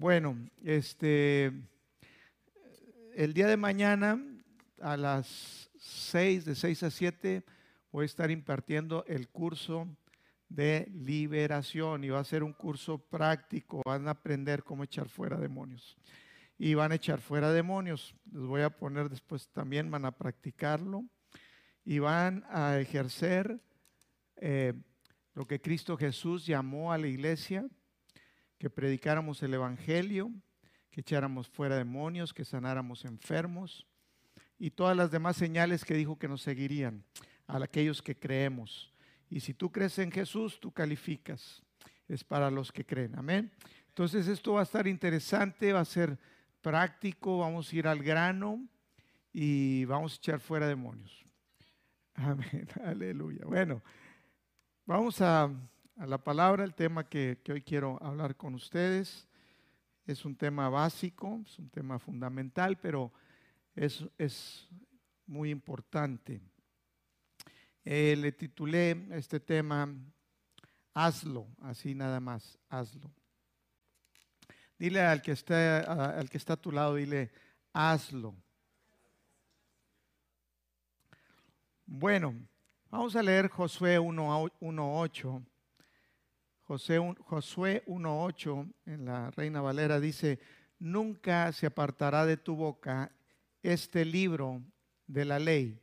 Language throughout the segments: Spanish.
Bueno, este, el día de mañana a las 6, de 6 a 7, voy a estar impartiendo el curso de liberación y va a ser un curso práctico. Van a aprender cómo echar fuera demonios. Y van a echar fuera demonios. Les voy a poner después también, van a practicarlo y van a ejercer eh, lo que Cristo Jesús llamó a la iglesia, que predicáramos el Evangelio, que echáramos fuera demonios, que sanáramos enfermos y todas las demás señales que dijo que nos seguirían a aquellos que creemos. Y si tú crees en Jesús, tú calificas. Es para los que creen. Amén. Entonces esto va a estar interesante, va a ser práctico, vamos a ir al grano y vamos a echar fuera demonios. Amén. Aleluya. Bueno, vamos a, la palabra, el tema que, hoy quiero hablar con ustedes. Es un tema básico, es un tema fundamental, pero es, es muy importante. Eh, le titulé este tema, hazlo, así nada más, hazlo. Dile al que está, al que está a tu lado, dile, hazlo. Bueno, vamos a leer Josué 1.8. Josué 1.8 en la Reina Valera dice, nunca se apartará de tu boca este libro de la ley.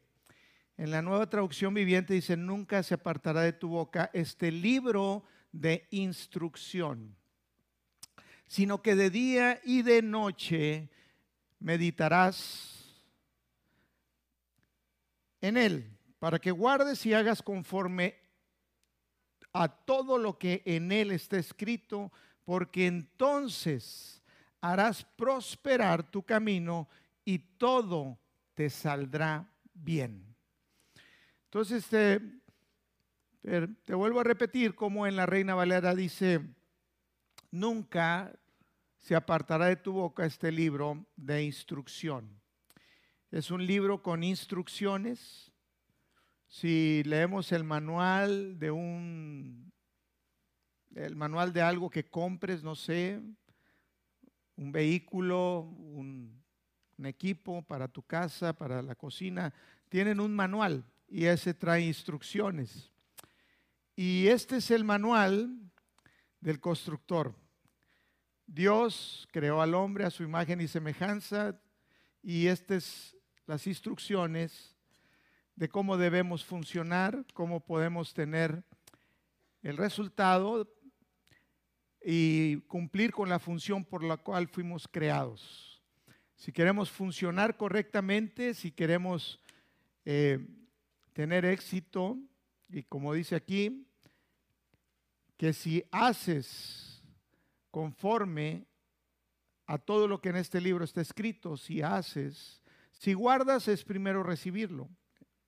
En la nueva traducción viviente dice, nunca se apartará de tu boca este libro de instrucción, sino que de día y de noche meditarás en él, para que guardes y hagas conforme a todo lo que en él está escrito, porque entonces harás prosperar tu camino y todo te saldrá bien. Entonces, te, vuelvo a repetir como en la Reina Valera dice, nunca se apartará de tu boca este libro de instrucción. Es un libro con instrucciones. Si leemos el manual de un, el manual de algo que compres, no sé, un vehículo, un equipo para tu casa, para la cocina, tienen un manual y ese trae instrucciones. Y este es el manual del constructor. Dios creó al hombre a su imagen y semejanza y estas las instrucciones de cómo debemos funcionar, cómo podemos tener el resultado y cumplir con la función por la cual fuimos creados. Si queremos funcionar correctamente, si queremos eh, tener éxito y como dice aquí, que si haces conforme a todo lo que en este libro está escrito, si haces, si guardas es primero recibirlo,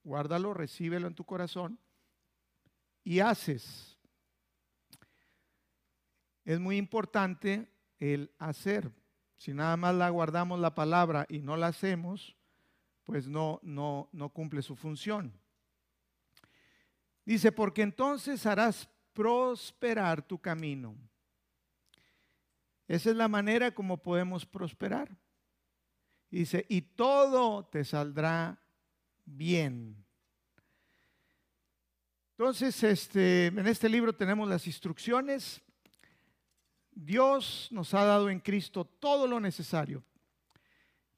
guárdalo, recíbelo en tu corazón y haces. Es muy importante el hacer. Si nada más la guardamos la palabra y no la hacemos, pues no, no, no cumple su función. Dice, porque entonces harás prosperar tu camino. Esa es la manera como podemos prosperar. Dice, y todo te saldrá bien. Entonces, este, en este libro tenemos las instrucciones. Dios nos ha dado en Cristo todo lo necesario.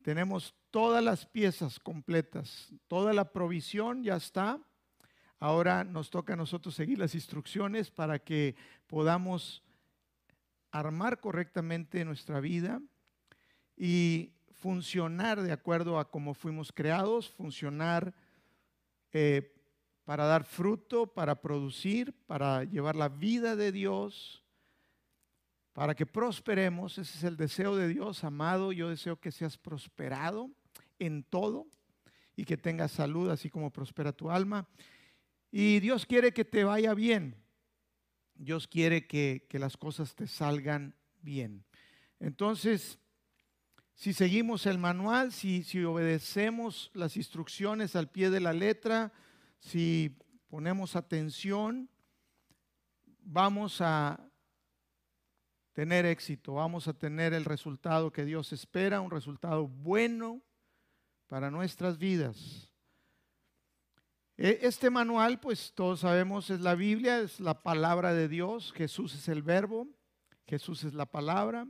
Tenemos todas las piezas completas, toda la provisión ya está. Ahora nos toca a nosotros seguir las instrucciones para que podamos armar correctamente nuestra vida y funcionar de acuerdo a cómo fuimos creados, funcionar eh, para dar fruto, para producir, para llevar la vida de Dios, para que prosperemos. Ese es el deseo de Dios, amado. Yo deseo que seas prosperado en todo y que tengas salud, así como prospera tu alma. Y Dios quiere que te vaya bien. Dios quiere que, las cosas te salgan bien. Entonces, si seguimos el manual, si, obedecemos las instrucciones al pie de la letra, si ponemos atención, vamos a tener éxito, vamos a tener el resultado que Dios espera, un resultado bueno para nuestras vidas. E, este manual, pues todos sabemos, es la Biblia, es la palabra de Dios, Jesús es el verbo, Jesús es la palabra,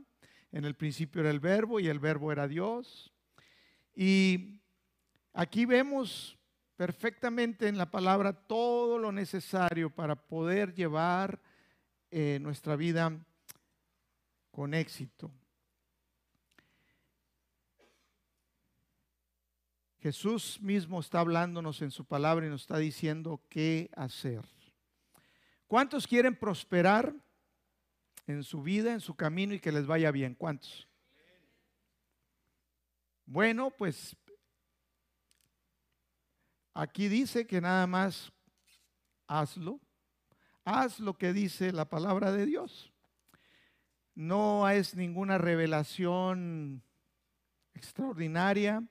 en el principio era el verbo y el verbo era Dios. Y aquí vemos perfectamente en la palabra todo lo necesario para poder llevar eh, nuestra vida con éxito. Jesús mismo está hablándonos en su palabra y nos está diciendo qué hacer. ¿Cuántos quieren prosperar en su vida, en su camino y que les vaya bien? ¿Cuántos? Bueno, pues Aquí dice que nada más hazlo. Haz lo que dice la palabra de Dios. No es ninguna revelación extraordinaria.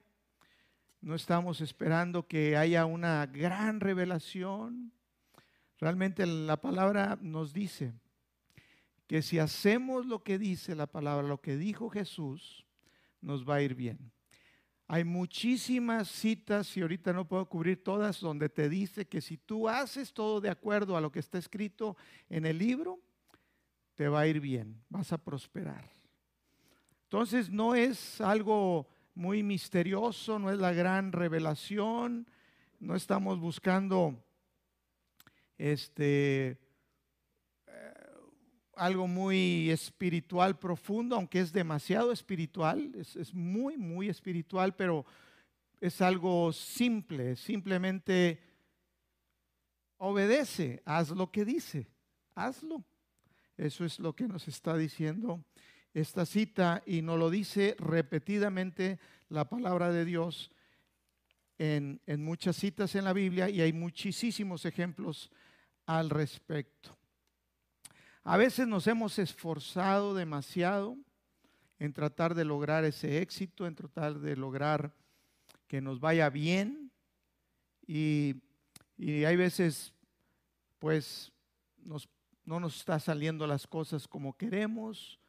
No estamos esperando que haya una gran revelación. Realmente la palabra nos dice que si hacemos lo que dice la palabra, lo que dijo Jesús, nos va a ir bien. Hay muchísimas citas, y ahorita no puedo cubrir todas, donde te dice que si tú haces todo de acuerdo a lo que está escrito en el libro, te va a ir bien, vas a prosperar. Entonces no es algo muy misterioso, no es la gran revelación, no estamos buscando este algo muy espiritual profundo, aunque es demasiado espiritual, es, muy, muy espiritual, pero es algo simple, simplemente obedece, haz lo que dice, hazlo. Eso es lo que nos está diciendo esta cita y nos lo dice repetidamente la palabra de Dios en, en muchas citas en la Biblia y hay muchísimos ejemplos al respecto. A veces nos hemos esforzado demasiado en tratar de lograr ese éxito, en tratar de lograr que nos vaya bien y, hay veces pues no nos está saliendo las cosas como queremos,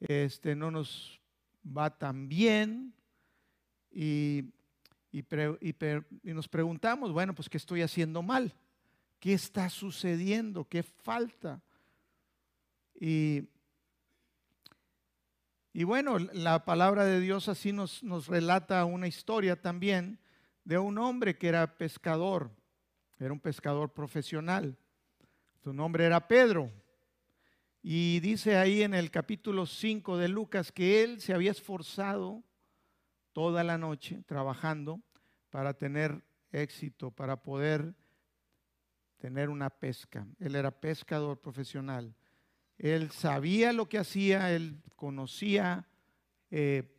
este, no nos va tan bien y, nos preguntamos, bueno, pues ¿qué estoy haciendo mal? ¿Qué está sucediendo? ¿Qué falta? Y, bueno, la palabra de Dios así nos, nos relata una historia también de un hombre que era pescador, era un pescador profesional. Su nombre era Pedro. Y dice ahí en el capítulo 5 de Lucas que él se había esforzado toda la noche trabajando para tener éxito, para poder tener una pesca. Él era pescador profesional. Él sabía lo que hacía, él conocía, eh,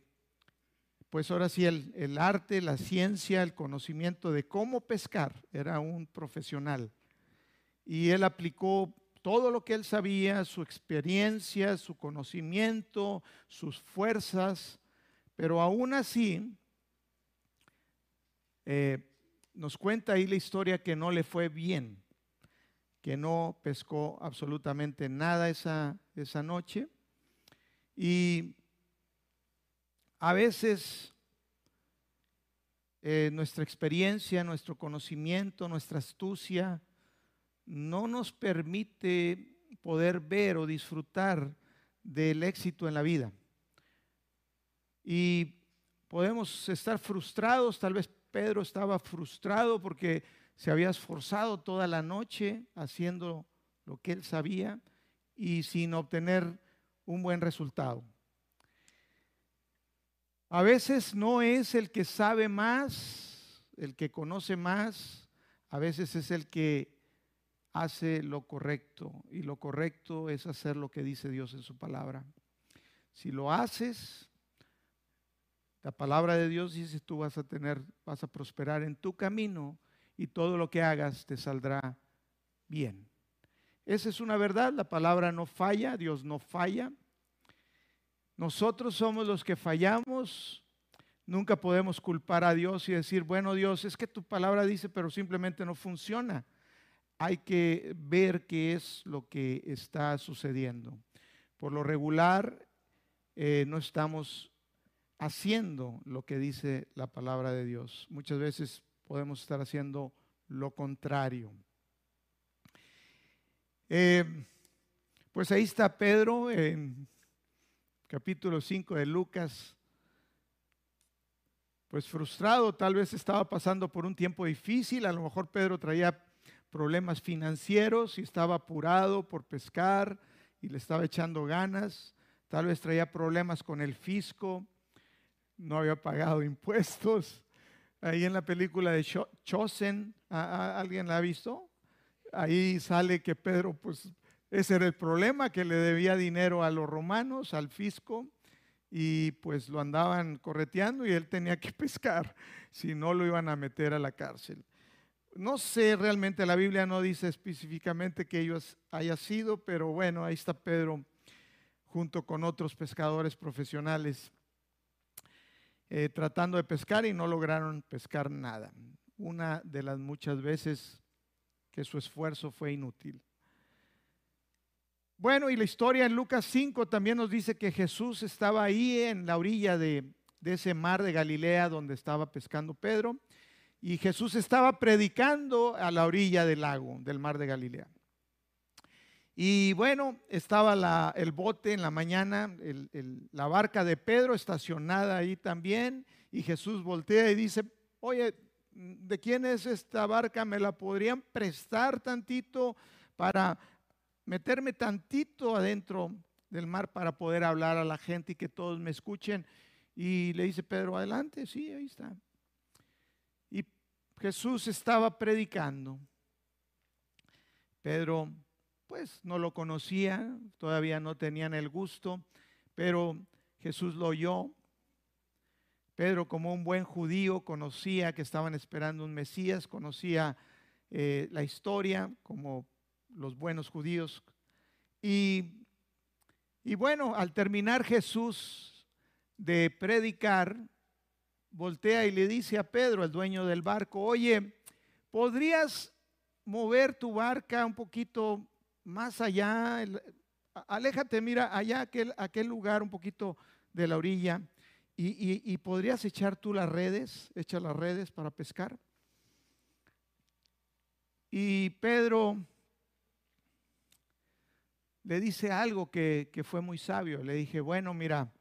pues ahora sí, el, el arte, la ciencia, el conocimiento de cómo pescar. Era un profesional. Y él aplicó todo lo que él sabía, su experiencia, su conocimiento, sus fuerzas, pero aún así eh, nos cuenta ahí la historia que no le fue bien que no pescó absolutamente nada esa, esa noche. Y a veces eh, nuestra experiencia, nuestro conocimiento, nuestra astucia no nos permite poder ver o disfrutar del éxito en la vida. Y podemos estar frustrados, tal vez Pedro estaba frustrado porque se había esforzado toda la noche haciendo lo que él sabía y sin obtener un buen resultado. A veces no es el que sabe más, el que conoce más, a veces es el que hace lo correcto y lo correcto es hacer lo que dice Dios en su palabra. Si lo haces, la palabra de Dios dice tú vas a tener, vas a prosperar en tu camino y todo lo que hagas te saldrá bien. Esa es una verdad, la palabra no falla, Dios no falla. Nosotros somos los que fallamos. Nunca podemos culpar a Dios y decir, bueno Dios, es que tu palabra dice, pero simplemente no funciona. Hay que ver qué es lo que está sucediendo. por lo regular eh, no estamos haciendo lo que dice la palabra de Dios. Muchas veces podemos estar haciendo lo contrario. Eh, pues ahí está Pedro en capítulo 5 de Lucas, pues frustrado, tal vez estaba pasando por un tiempo difícil, a lo mejor Pedro traía problemas financieros y estaba apurado por pescar y le estaba echando ganas, tal vez traía problemas con el fisco, no había pagado impuestos. Ahí en la película de Chosen, ¿alguien la ha visto? Ahí sale que Pedro, pues ese era el problema, que le debía dinero a los romanos, al fisco, y pues lo andaban correteando y él tenía que pescar, si no lo iban a meter a la cárcel. No sé, realmente la Biblia no dice específicamente que ellos haya sido, pero bueno, ahí está Pedro junto con otros pescadores profesionales eh, tratando de pescar y no lograron pescar nada. Una de las muchas veces que su esfuerzo fue inútil. Bueno, y la historia en Lucas 5 también nos dice que Jesús estaba ahí en la orilla de, de ese mar de Galilea donde estaba pescando Pedro y Jesús estaba predicando a la orilla del lago, del mar de Galilea. Y bueno, estaba el bote en la mañana, la barca de Pedro estacionada ahí también, y Jesús voltea y dice, oye, ¿de quién es esta barca? ¿Me la podrían prestar tantito para meterme tantito adentro del mar para poder hablar a la gente y que todos me escuchen? Y le dice Pedro, adelante, sí, ahí está. Jesús estaba predicando. Pedro, pues no lo conocía, todavía no tenían el gusto, pero Jesús lo oyó. Pedro, como un buen judío, conocía que estaban esperando un Mesías, conocía eh, la historia como los buenos judíos. Y, y bueno, al terminar Jesús de predicar, voltea y le dice a Pedro, el dueño del barco, oye, ¿podrías mover tu barca un poquito más allá? Aléjate, mira, allá aquel, aquel lugar un poquito de la orilla. Y, podrías echar tú las redes, echa las redes para pescar. Y Pedro le dice algo que, fue muy sabio. Le dije, bueno, mira,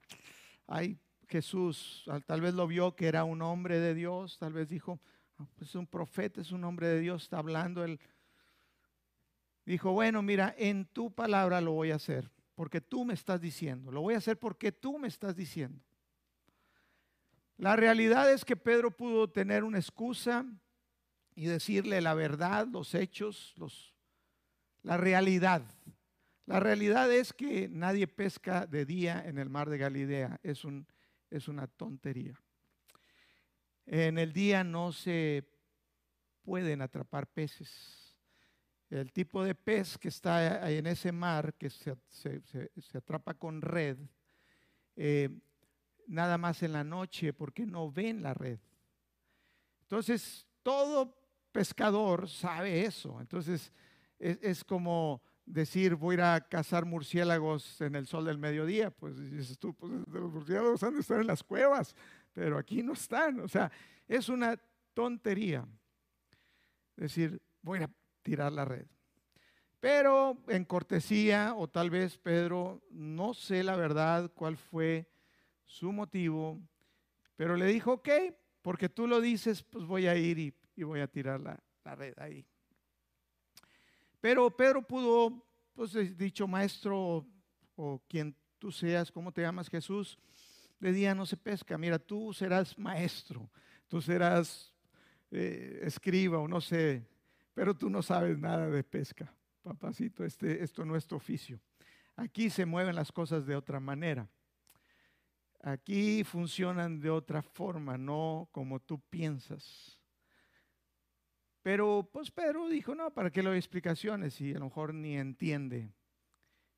hay Jesús tal vez lo vio que era un hombre de Dios, tal vez dijo, ah, pues es un profeta, es un hombre de Dios, está hablando él. Dijo, bueno, mira, en tu palabra lo voy a hacer, porque tú me estás diciendo, lo voy a hacer porque tú me estás diciendo. La realidad es que Pedro pudo tener una excusa y decirle la verdad, los hechos, los, la realidad. La realidad es que nadie pesca de día en el mar de Galilea. Es un, es una tontería. En el día no se pueden atrapar peces. El tipo de pez que está en ese mar, que se, atrapa con red, eh, nada más en la noche porque no ven la red. Entonces, todo pescador sabe eso. Entonces, es como decir voy a cazar murciélagos en el sol del mediodía, pues dices tú, pues los murciélagos han de estar en las cuevas, pero aquí no están. O sea, es una tontería decir voy a tirar la red. Pero en cortesía, o tal vez Pedro, no sé la verdad cuál fue su motivo, pero le dijo, ok, porque tú lo dices, pues voy a ir y, voy a tirar la, la red ahí. Pero Pedro pudo, pues dicho maestro o quien tú seas, ¿cómo te llamas Jesús? De día no se pesca, mira, tú serás maestro, tú serás eh, escriba o no sé, pero tú no sabes nada de pesca, papacito, este, esto no es tu oficio. Aquí se mueven las cosas de otra manera. Aquí funcionan de otra forma, no como tú piensas. Pero pues Pedro dijo, no, ¿para qué le doy explicaciones? Y a lo mejor ni entiende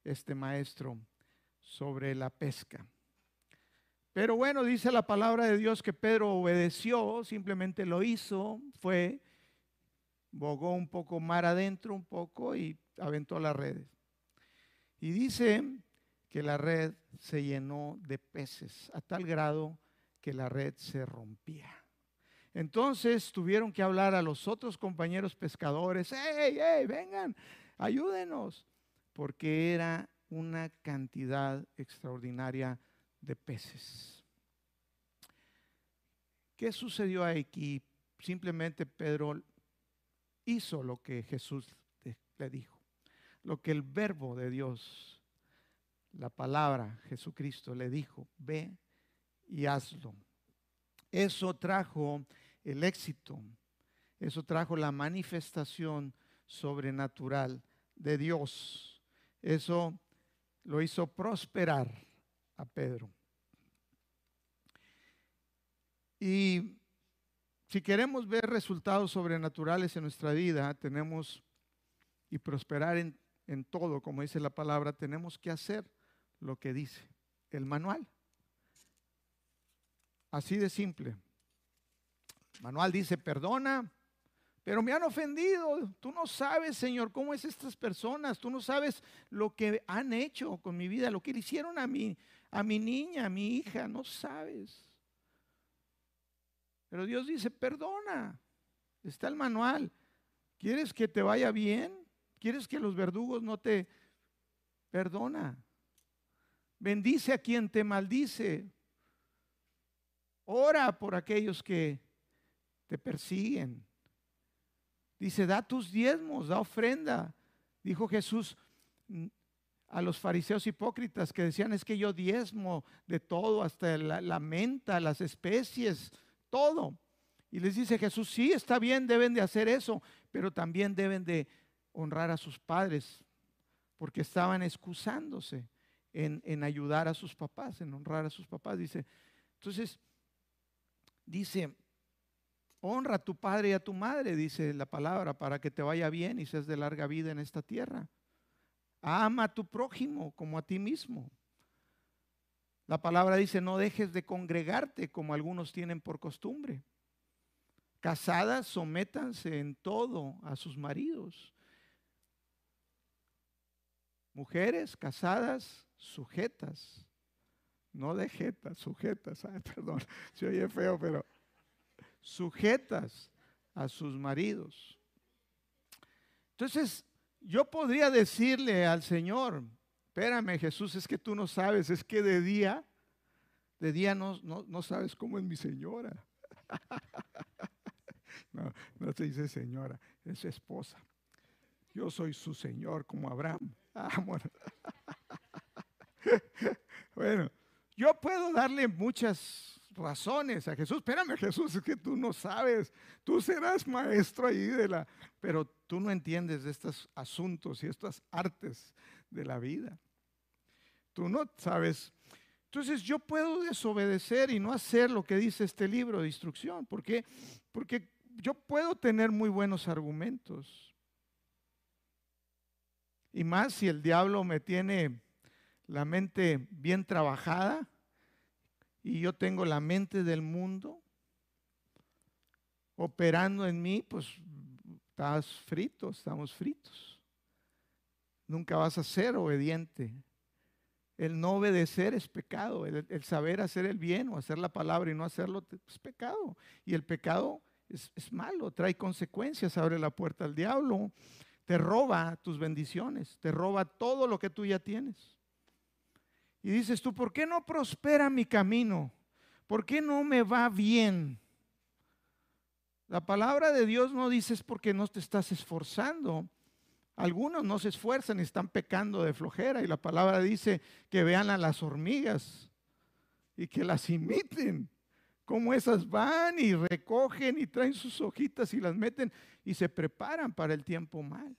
este maestro sobre la pesca. Pero bueno, dice la palabra de Dios que Pedro obedeció, simplemente lo hizo, fue, bogó un poco mar adentro, un poco y aventó las redes. Y dice que la red se llenó de peces, a tal grado que la red se rompía. Entonces tuvieron que hablar a los otros compañeros pescadores, ¡hey, hey, vengan, ayúdenos! Porque era una cantidad extraordinaria de peces. ¿Qué sucedió aquí? Simplemente Pedro hizo lo que Jesús le dijo, lo que el verbo de Dios, la palabra Jesucristo le dijo, ve y hazlo. Eso trajo el éxito, eso trajo la manifestación sobrenatural de Dios. Eso lo hizo prosperar a Pedro. Y si queremos ver resultados sobrenaturales en nuestra vida, tenemos y prosperar en, en todo, como dice la palabra, tenemos que hacer lo que dice el manual. Así de simple. Manual dice, perdona, pero me han ofendido. Tú no sabes, Señor, cómo es estas personas. Tú no sabes lo que han hecho con mi vida, lo que le hicieron a mi, a mi niña, a mi hija. No sabes. Pero Dios dice, perdona. Está el manual. ¿Quieres que te vaya bien? ¿Quieres que los verdugos no te perdona? Bendice a quien te maldice. Ora por aquellos que te persiguen. Dice, da tus diezmos, da ofrenda. Dijo Jesús a los fariseos hipócritas que decían, es que yo diezmo de todo, hasta la, menta, las especies, todo. Y les dice Jesús, sí, está bien, deben de hacer eso, pero también deben de honrar a sus padres, porque estaban excusándose en, en ayudar a sus papás, en honrar a sus papás. Dice, entonces, dice, Honra a tu padre y a tu madre, dice la palabra, para que te vaya bien y seas de larga vida en esta tierra. Ama a tu prójimo como a ti mismo. La palabra dice, no dejes de congregarte como algunos tienen por costumbre. Casadas, sométanse en todo a sus maridos. Mujeres casadas, sujetas. No de jetas, sujetas. Ay, perdón, se oye feo, pero sujetas a sus maridos. Entonces, yo podría decirle al Señor, espérame Jesús, es que tú no sabes, es que de día, de día no, no, sabes cómo es mi señora. no, no se dice señora, es esposa. Yo soy su Señor como Abraham. Ah, bueno, yo puedo darle muchas razones a Jesús. Espérame, Jesús, es que tú no sabes. Tú serás maestro ahí de la... Pero tú no entiendes de estos asuntos y estas artes de la vida. Tú no sabes. Entonces yo puedo desobedecer y no hacer lo que dice este libro de instrucción. ¿Por qué? Porque yo puedo tener muy buenos argumentos. Y más si el diablo me tiene la mente bien trabajada y yo tengo la mente del mundo operando en mí, pues estás frito, estamos fritos. Nunca vas a ser obediente. El no obedecer es pecado. El, saber hacer el bien o hacer la palabra y no hacerlo es pecado. Y el pecado es, malo, trae consecuencias, abre la puerta al diablo, te roba tus bendiciones, te roba todo lo que tú ya tienes. Y dices tú, ¿por qué no prospera mi camino? ¿Por qué no me va bien? La palabra de Dios no dice es porque no te estás esforzando. Algunos no se esfuerzan y están pecando de flojera. Y la palabra dice que vean a las hormigas y que las imiten. Cómo esas van y recogen y traen sus hojitas y las meten y se preparan para el tiempo mal.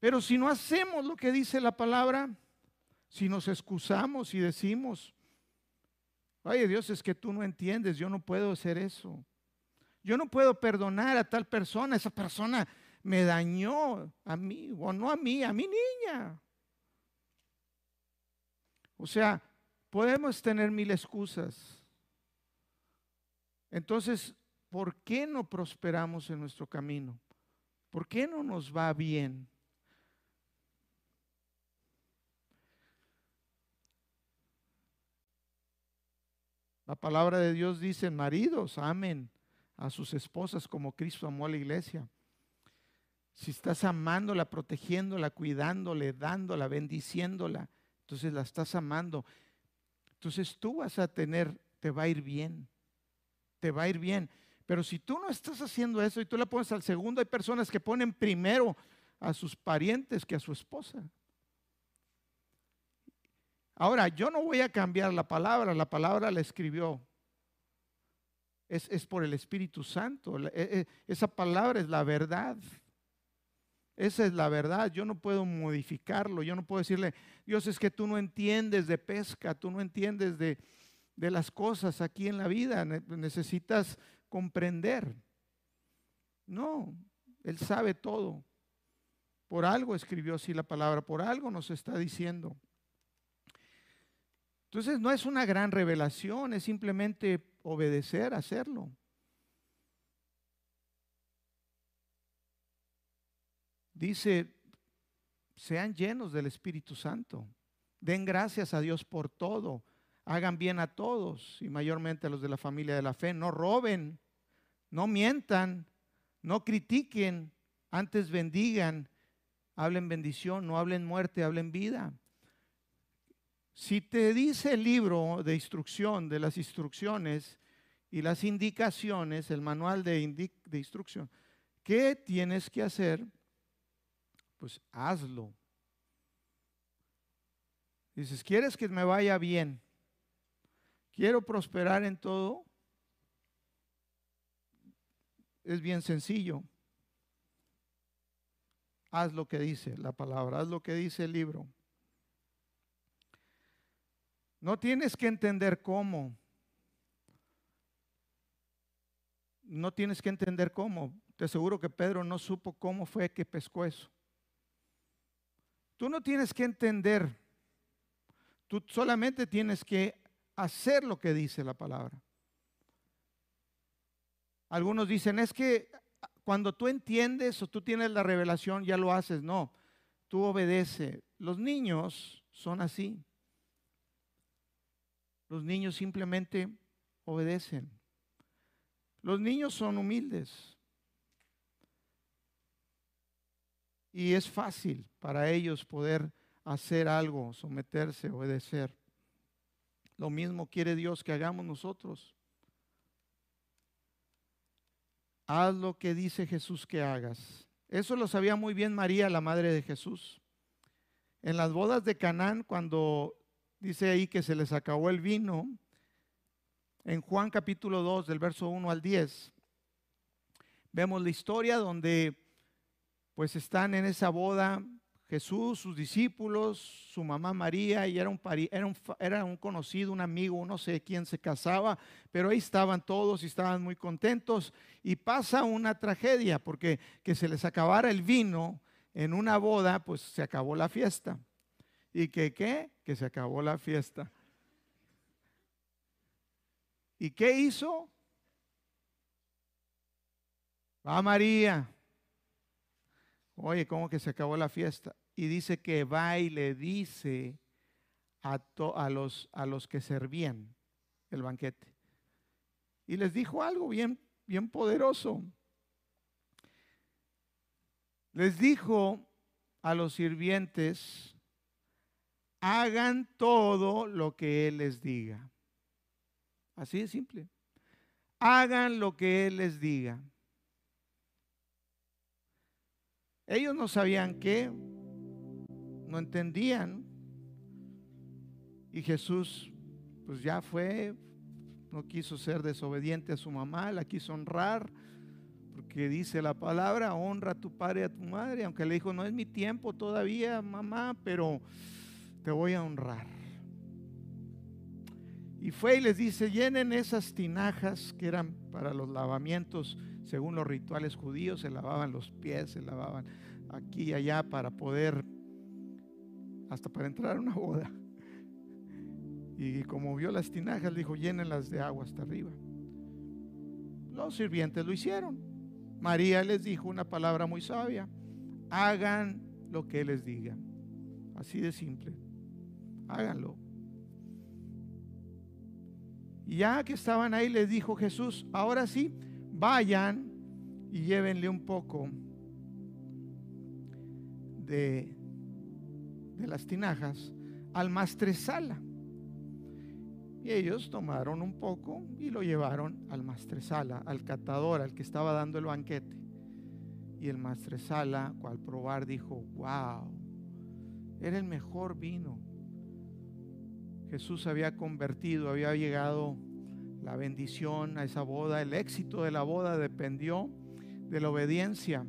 Pero si no hacemos lo que dice la palabra, si nos excusamos y decimos, oye Dios, es que tú no entiendes, yo no puedo hacer eso. Yo no puedo perdonar a tal persona, esa persona me dañó a mí, o no a mí, a mi niña. O sea, podemos tener mil excusas. Entonces, ¿por qué no prosperamos en nuestro camino? ¿Por qué no nos va bien? La palabra de Dios dice, maridos, amen a sus esposas como Cristo amó a la iglesia si estás amándola, protegiéndola, cuidándola, dándola, bendiciéndola, entonces la estás amando. Entonces tú vas a tener, te va a ir bien, te va a ir bien. Pero si tú no estás haciendo eso y tú la pones al segundo, hay personas que ponen primero a sus parientes que a su esposa. Ahora, yo no voy a cambiar la palabra, la palabra la escribió. Es, por el Espíritu Santo. E, e, esa palabra es la verdad. Esa es la verdad. Yo no puedo modificarlo. Yo no puedo decirle, Dios, es que tú no entiendes de pesca, tú no entiendes de, de las cosas aquí en la vida. Necesitas comprender. No, Él sabe todo. Por algo escribió así la palabra, por algo nos está diciendo. Entonces no es una gran revelación, es simplemente obedecer, hacerlo. Dice, sean llenos del Espíritu Santo, den gracias a Dios por todo, hagan bien a todos y mayormente a los de la familia de la fe, no roben, no mientan, no critiquen, antes bendigan, hablen bendición, no hablen muerte, hablen vida. Si te dice el libro de instrucción, de las instrucciones y las indicaciones, el manual de, de instrucción, ¿qué tienes que hacer? Pues hazlo. Dices, ¿quieres que me vaya bien? ¿Quiero prosperar en todo? Es bien sencillo. Haz lo que dice la palabra, haz lo que dice el libro. No tienes que entender cómo. No tienes que entender cómo. Te aseguro que Pedro no supo cómo fue que pescó eso. Tú no tienes que entender. Tú solamente tienes que hacer lo que dice la palabra. Algunos dicen, es que cuando tú entiendes o tú tienes la revelación, ya lo haces. No, tú obedece. Los niños son así. Los niños simplemente obedecen. Los niños son humildes. Y es fácil para ellos poder hacer algo, someterse, obedecer. Lo mismo quiere Dios que hagamos nosotros. Haz lo que dice Jesús que hagas. Eso lo sabía muy bien María, la madre de Jesús. En las bodas de Canaán, cuando dice ahí que se les acabó el vino. En Juan capítulo 2, del verso 1 al 10, vemos la historia donde pues están en esa boda Jesús, sus discípulos, su mamá María, y era un, era un, era un conocido, un amigo, no sé quién se casaba, pero ahí estaban todos y estaban muy contentos. Y pasa una tragedia, porque que se les acabara el vino en una boda, pues se acabó la fiesta. ¿Y que qué? Que se acabó la fiesta. ¿Y qué hizo? Va María. Oye, ¿cómo que se acabó la fiesta? Y dice que va y le dice a, a, los, a los que servían el banquete. Y les dijo algo bien, bien poderoso. Les dijo a los sirvientes, hagan todo lo que Él les diga. Así de simple. Hagan lo que Él les diga. Ellos no sabían qué, no entendían. Y Jesús, pues ya fue, no quiso ser desobediente a su mamá, la quiso honrar, porque dice la palabra, honra a tu padre y a tu madre, aunque le dijo, no es mi tiempo todavía, mamá, pero te voy a honrar. Y fue y les dice, llenen esas tinajas que eran para los lavamientos, según los rituales judíos, se lavaban los pies, se lavaban aquí y allá para poder, hasta para entrar a una boda. Y como vio las tinajas, dijo, llénenlas de agua hasta arriba. Los sirvientes lo hicieron. María les dijo una palabra muy sabia, hagan lo que les diga. Así de simple háganlo. Y ya que estaban ahí, les dijo Jesús, ahora sí, vayan y llévenle un poco de, de las tinajas al maestresala. Y ellos tomaron un poco y lo llevaron al maestresala, al catador, al que estaba dando el banquete. Y el maestresala, al probar, dijo, wow, era el mejor vino. Jesús había convertido, había llegado la bendición a esa boda. El éxito de la boda dependió de la obediencia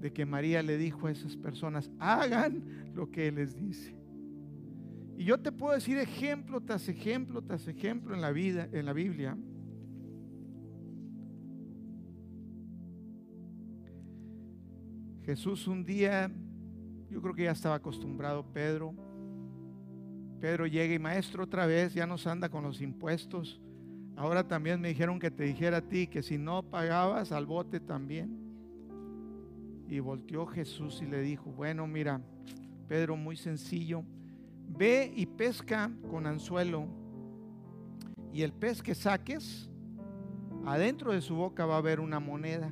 de que María le dijo a esas personas, hagan lo que Él les dice. Y yo te puedo decir ejemplo tras ejemplo tras ejemplo en la vida, en la Biblia. Jesús un día, yo creo que ya estaba acostumbrado Pedro. Pedro llega y maestro otra vez, ya nos anda con los impuestos. Ahora también me dijeron que te dijera a ti que si no pagabas al bote también. Y volteó Jesús y le dijo, bueno, mira, Pedro, muy sencillo Ve y pesca con anzuelo y el pez que saques, adentro de su boca va a haber una moneda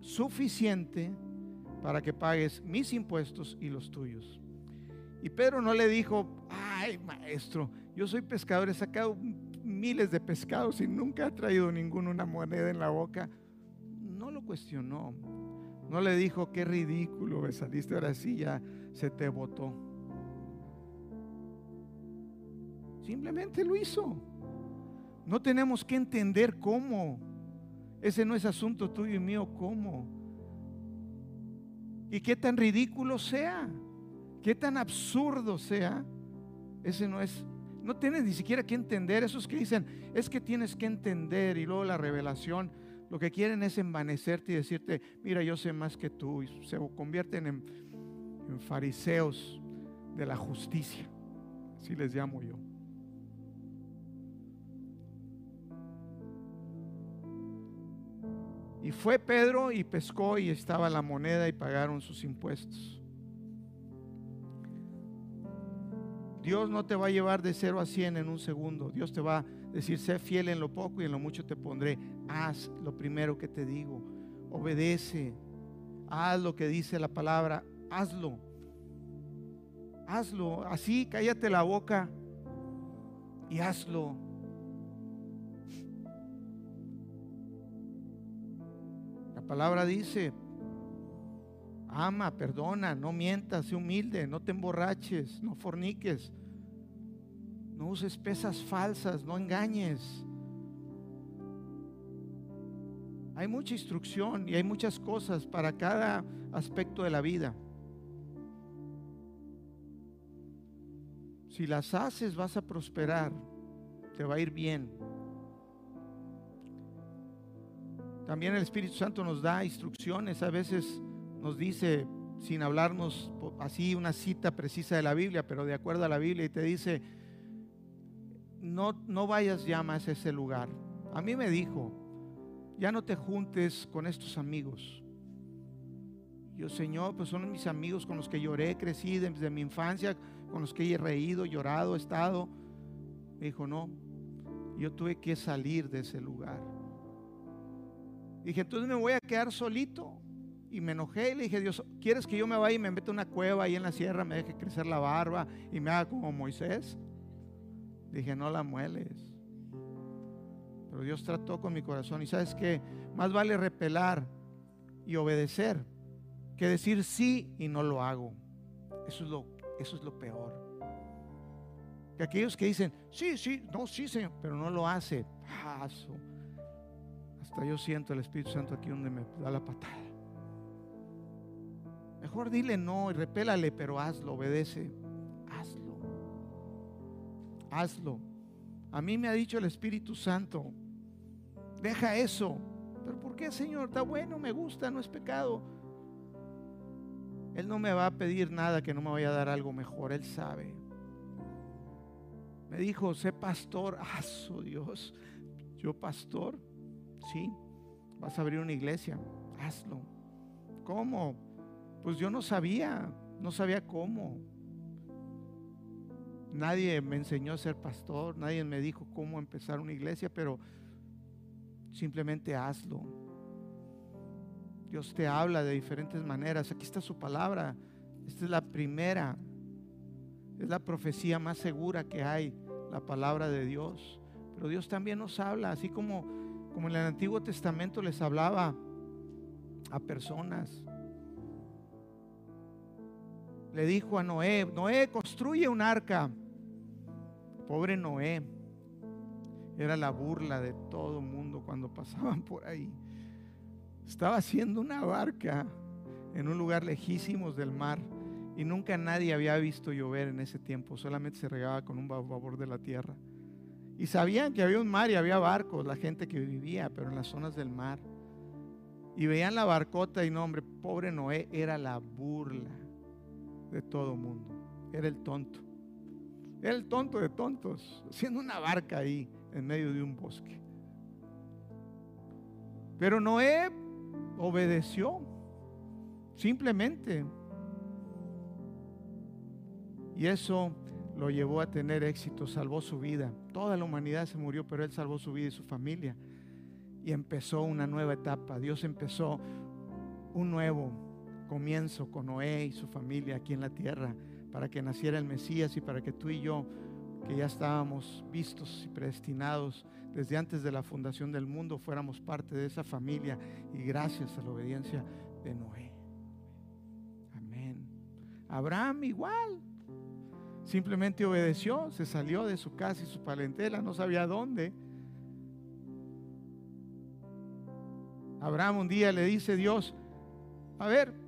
suficiente para que pagues mis impuestos y los tuyos. Y Pedro no le dijo, ay maestro, yo soy pescador, he sacado miles de pescados y nunca he traído ninguna una moneda en la boca. No lo cuestionó. No le dijo, qué ridículo, me saliste ahora sí, ya se te botó. Simplemente lo hizo. No tenemos que entender cómo. Ese no es asunto tuyo y mío, cómo. Y qué tan ridículo sea, qué tan absurdo sea, ese no es, no tienes ni siquiera que entender. Esos que dicen, es que tienes que entender y luego la revelación, lo que quieren es envanecerte y decirte, mira, yo sé más que tú, y se convierten en, fariseos de la justicia, así les llamo yo. Y fue Pedro y pescó y estaba la moneda y pagaron sus impuestos. Dios no te va a llevar de 0 a 100 en un segundo. Dios te va a decir, sé fiel en lo poco y en lo mucho te pondré. Haz lo primero que te digo. Obedece. Haz lo que dice la palabra. Hazlo. Hazlo. Así, cállate la boca y hazlo. palabra dice, ama, perdona, no mientas, sé humilde, no te emborraches, no forniques, no uses pesas falsas, no engañes. Hay mucha instrucción y hay muchas cosas para cada aspecto de la vida. Si las haces vas a prosperar, te va a ir bien. También el Espíritu Santo nos da instrucciones, a veces nos dice, sin hablarnos así una cita precisa de la Biblia, pero de acuerdo a la Biblia, y te dice, no, no vayas ya más a ese lugar. A mí me dijo, ya no te juntes con estos amigos. Yo, Señor, pues son mis amigos con los que lloré, crecí desde mi infancia, con los que he reído, llorado, estado. Me dijo, no, yo tuve que salir de ese lugar. Dije, entonces me voy a quedar solito. Y me enojé y le dije, Dios, ¿quieres que yo me vaya y me meta una cueva ahí en la sierra, me deje crecer la barba y me haga como Moisés? Dije, no la mueles. Pero Dios trató con mi corazón. Y sabes que más vale repelar y obedecer que decir sí y no lo hago. Eso es lo, eso es lo peor. Que aquellos que dicen, sí, sí, no, sí, Señor, pero no lo hace. Paso yo siento el Espíritu Santo aquí donde me da la patada. Mejor dile no y repélale, pero hazlo, obedece. Hazlo. Hazlo. A mí me ha dicho el Espíritu Santo, deja eso. Pero ¿por qué, Señor? Está bueno, me gusta, no es pecado. Él no me va a pedir nada que no me vaya a dar algo mejor, Él sabe. Me dijo, sé pastor, aso Dios, yo pastor. Sí, vas a abrir una iglesia, hazlo. ¿Cómo? Pues yo no sabía, no sabía cómo. Nadie me enseñó a ser pastor, nadie me dijo cómo empezar una iglesia, pero simplemente hazlo. Dios te habla de diferentes maneras. Aquí está su palabra. Esta es la primera. Es la profecía más segura que hay, la palabra de Dios. Pero Dios también nos habla, así como, como en el Antiguo Testamento les hablaba a personas. Le dijo a Noé, Noé, construye un arca. Pobre Noé. Era la burla de todo el mundo cuando pasaban por ahí. Estaba haciendo una barca en un lugar lejísimos del mar y nunca nadie había visto llover en ese tiempo, solamente se regaba con un babor de la tierra. Y sabían que había un mar y había barcos, la gente que vivía, pero en las zonas del mar. Y veían la barcota y no, hombre, pobre Noé era la burla de todo mundo. Era el tonto. Era el tonto de tontos, haciendo una barca ahí en medio de un bosque. Pero Noé obedeció, simplemente. Y eso lo llevó a tener éxito, salvó su vida. Toda la humanidad se murió, pero él salvó su vida y su familia. Y empezó una nueva etapa. Dios empezó un nuevo comienzo con Noé y su familia aquí en la tierra, para que naciera el Mesías y para que tú y yo, que ya estábamos vistos y predestinados desde antes de la fundación del mundo, fuéramos parte de esa familia y gracias a la obediencia de Noé. Amén. Abraham igual. Simplemente obedeció, se salió de su casa y su palentela, no sabía dónde. Abraham un día le dice Dios, a ver,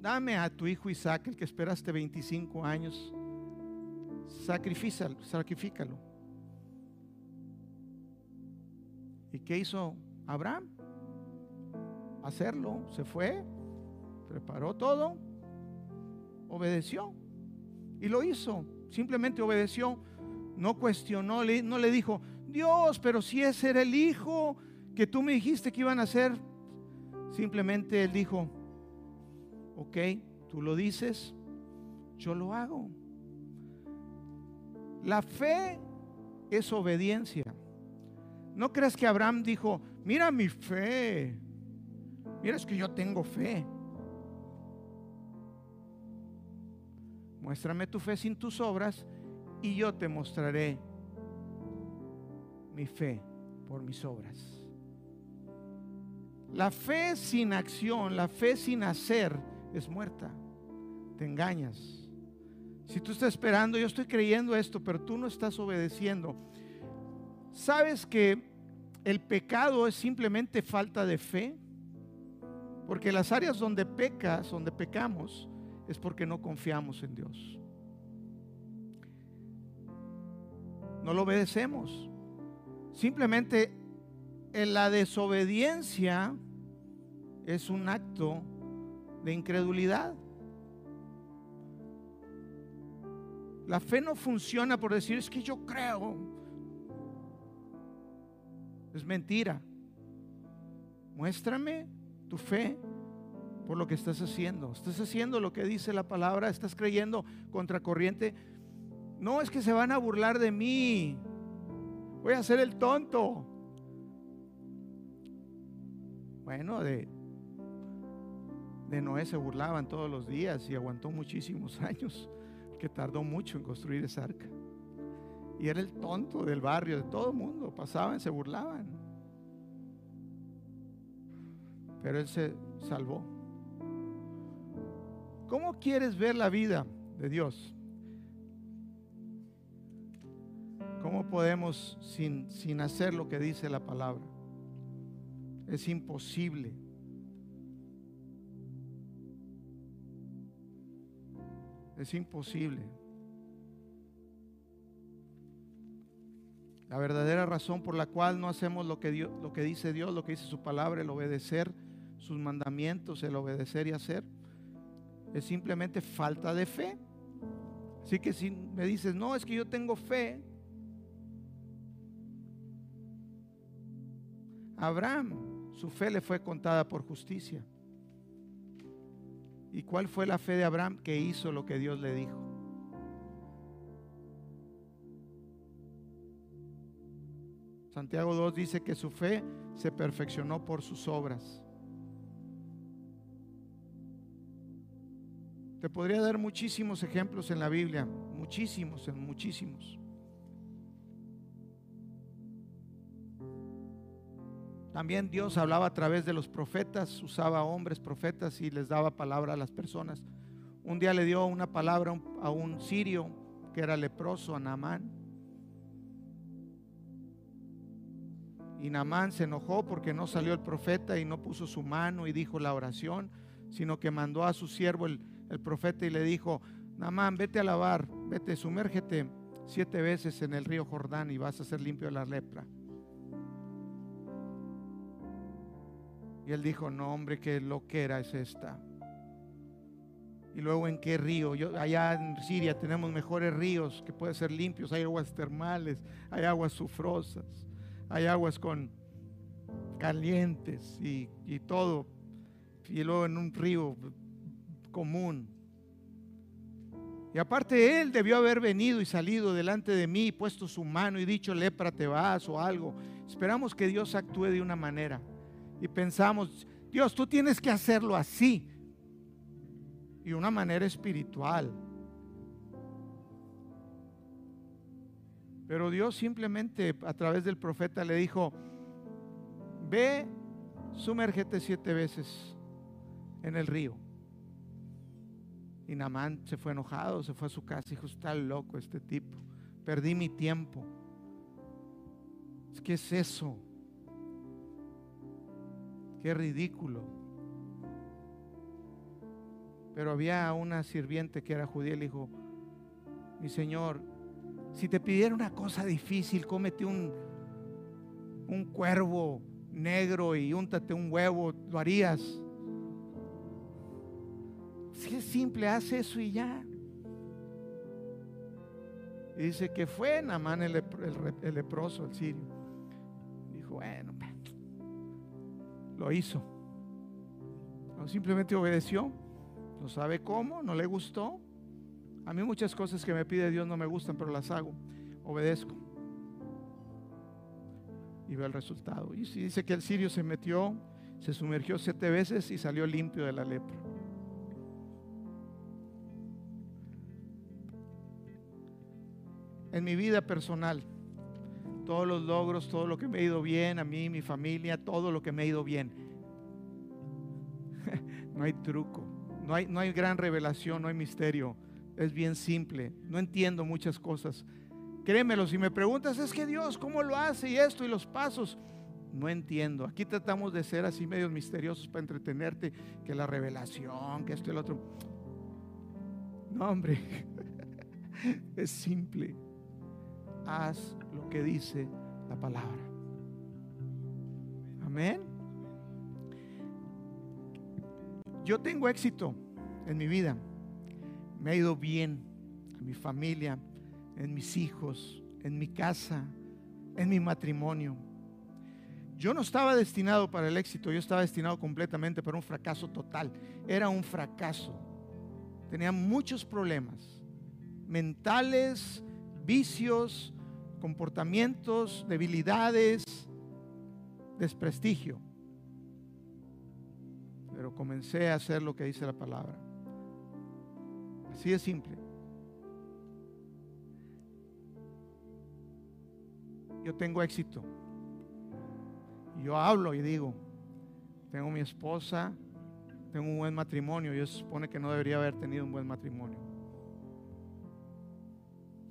dame a tu hijo Isaac, el que esperaste 25 años, sacrifícalo, sacrifícalo. ¿Y qué hizo Abraham? Hacerlo, se fue, preparó todo, obedeció. Y lo hizo, simplemente obedeció, no cuestionó, no le dijo, Dios, pero si ese era el hijo que tú me dijiste que iban a hacer. Simplemente él dijo, ok, tú lo dices, yo lo hago. La fe es obediencia. No creas que Abraham dijo, mira mi fe, mira es que yo tengo fe. Muéstrame tu fe sin tus obras y yo te mostraré mi fe por mis obras. La fe sin acción, la fe sin hacer es muerta. Te engañas. Si tú estás esperando, yo estoy creyendo esto, pero tú no estás obedeciendo. ¿Sabes que el pecado es simplemente falta de fe? Porque las áreas donde pecas, donde pecamos, es porque no confiamos en Dios. No lo obedecemos. Simplemente en la desobediencia es un acto de incredulidad. La fe no funciona por decir es que yo creo. Es mentira. Muéstrame tu fe por lo que estás haciendo. Estás haciendo lo que dice la palabra, estás creyendo contracorriente. No es que se van a burlar de mí. Voy a ser el tonto. Bueno, de, de Noé se burlaban todos los días y aguantó muchísimos años, que tardó mucho en construir esa arca. Y era el tonto del barrio, de todo el mundo. Pasaban, se burlaban. Pero él se salvó. ¿Cómo quieres ver la vida de Dios? ¿Cómo podemos sin, sin hacer lo que dice la palabra? Es imposible. Es imposible. La verdadera razón por la cual no hacemos lo que, Dios, lo que dice Dios, lo que dice su palabra, el obedecer sus mandamientos, el obedecer y hacer, es simplemente falta de fe. Así que si me dices, no, es que yo tengo fe. Abraham, su fe le fue contada por justicia. ¿Y cuál fue la fe de Abraham? Que hizo lo que Dios le dijo. Santiago 2 dice que su fe se perfeccionó por sus obras. Te podría dar muchísimos ejemplos en la Biblia, muchísimos, en muchísimos. También Dios hablaba a través de los profetas, usaba hombres profetas y les daba palabra a las personas. Un día le dio una palabra a un sirio que era leproso, a Naamán. Y Naamán se enojó porque no salió el profeta y no puso su mano y dijo la oración, sino que mandó a su siervo el, profeta y le dijo, Naamán, vete a lavar, vete, sumérgete siete veces en el río Jordán y vas a ser limpio de la lepra. Y él dijo, no hombre, qué loquera es esta. Y luego en qué río. Yo, allá en Siria tenemos mejores ríos que pueden ser limpios. Hay aguas termales, hay aguas sufrosas, hay aguas con calientes y, y todo. Y luego en un río común. Y aparte él debió haber venido y salido delante de mí, puesto su mano y dicho, lepra, te vas o algo. Esperamos que Dios actúe de una manera. Y pensamos, Dios, tú tienes que hacerlo así. Y una manera espiritual. Pero Dios simplemente a través del profeta le dijo, ve, sumérgete siete veces en el río. Y Namán se fue enojado, se fue a su casa y dijo, está loco este tipo. Perdí mi tiempo. ¿Qué es eso? Qué ridículo. Pero había una sirviente que era judía y le dijo, mi señor, si te pidiera una cosa difícil, cómete un, un cuervo negro y úntate un huevo, ¿lo harías? Si es simple, hace eso y ya. Y dice que fue Namán el, el, leproso, el sirio. Dijo, bueno, lo hizo. No, simplemente obedeció. No sabe cómo, no le gustó. A mí muchas cosas que me pide Dios no me gustan, pero las hago. Obedezco. Y veo el resultado. Y dice que el sirio se metió, se sumergió siete veces y salió limpio de la lepra. en mi vida personal. Todos los logros, todo lo que me ha ido bien, a mí, mi familia, todo lo que me ha ido bien. no hay truco, no hay, no hay gran revelación, no hay misterio. Es bien simple, no entiendo muchas cosas. Créemelo, si me preguntas, es que Dios, ¿cómo lo hace? Y esto y los pasos. No entiendo. Aquí tratamos de ser así medios misteriosos para entretenerte, que la revelación, que esto y el otro. No, hombre, es simple haz lo que dice la palabra. Amén. Yo tengo éxito en mi vida. Me ha ido bien en mi familia, en mis hijos, en mi casa, en mi matrimonio. Yo no estaba destinado para el éxito, yo estaba destinado completamente para un fracaso total. Era un fracaso. Tenía muchos problemas mentales, vicios, comportamientos, debilidades, desprestigio. Pero comencé a hacer lo que dice la palabra. Así de simple. Yo tengo éxito. Yo hablo y digo, tengo mi esposa, tengo un buen matrimonio. Yo se supone que no debería haber tenido un buen matrimonio.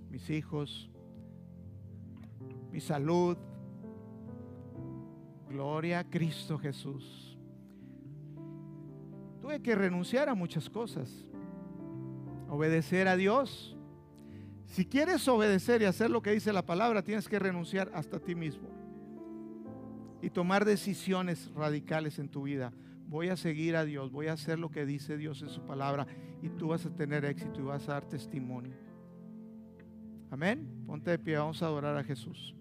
Mis hijos, mi salud. Gloria a Cristo Jesús. Tuve que renunciar a muchas cosas. Obedecer a Dios. Si quieres obedecer y hacer lo que dice la palabra, tienes que renunciar hasta ti mismo. Y tomar decisiones radicales en tu vida. Voy a seguir a Dios, voy a hacer lo que dice Dios en su palabra y tú vas a tener éxito y vas a dar testimonio. Amén. Ponte de pie, vamos a adorar a Jesús.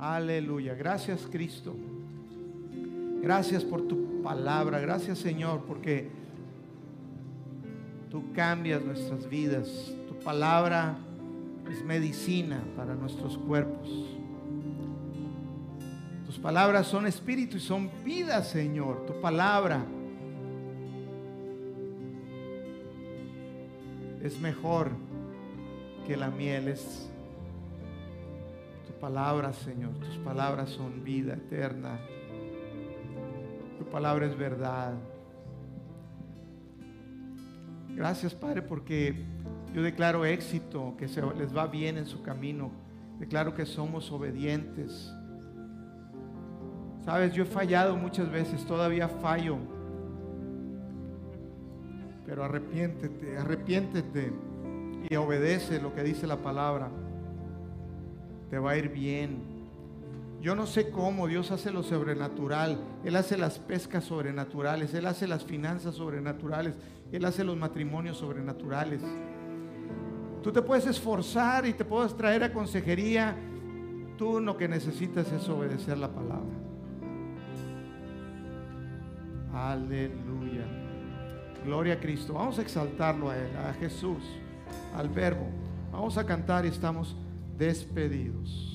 Aleluya. Gracias Cristo. Gracias por tu palabra. Gracias Señor porque tú cambias nuestras vidas. Tu palabra es medicina para nuestros cuerpos. Tus palabras son espíritu y son vida, Señor. Tu palabra es mejor que la miel. Es tu palabra, Señor. Tus palabras son vida eterna. Tu palabra es verdad. Gracias, Padre, porque yo declaro éxito, que se les va bien en su camino. Declaro que somos obedientes. Sabes, yo he fallado muchas veces, todavía fallo. Pero arrepiéntete, arrepiéntete y obedece lo que dice la palabra. Te va a ir bien. Yo no sé cómo Dios hace lo sobrenatural. Él hace las pescas sobrenaturales. Él hace las finanzas sobrenaturales. Él hace los matrimonios sobrenaturales. Tú te puedes esforzar y te puedes traer a consejería. Tú lo que necesitas es obedecer la palabra. Aleluya. Gloria a Cristo. Vamos a exaltarlo a Él, a Jesús, al Verbo. Vamos a cantar y estamos despedidos.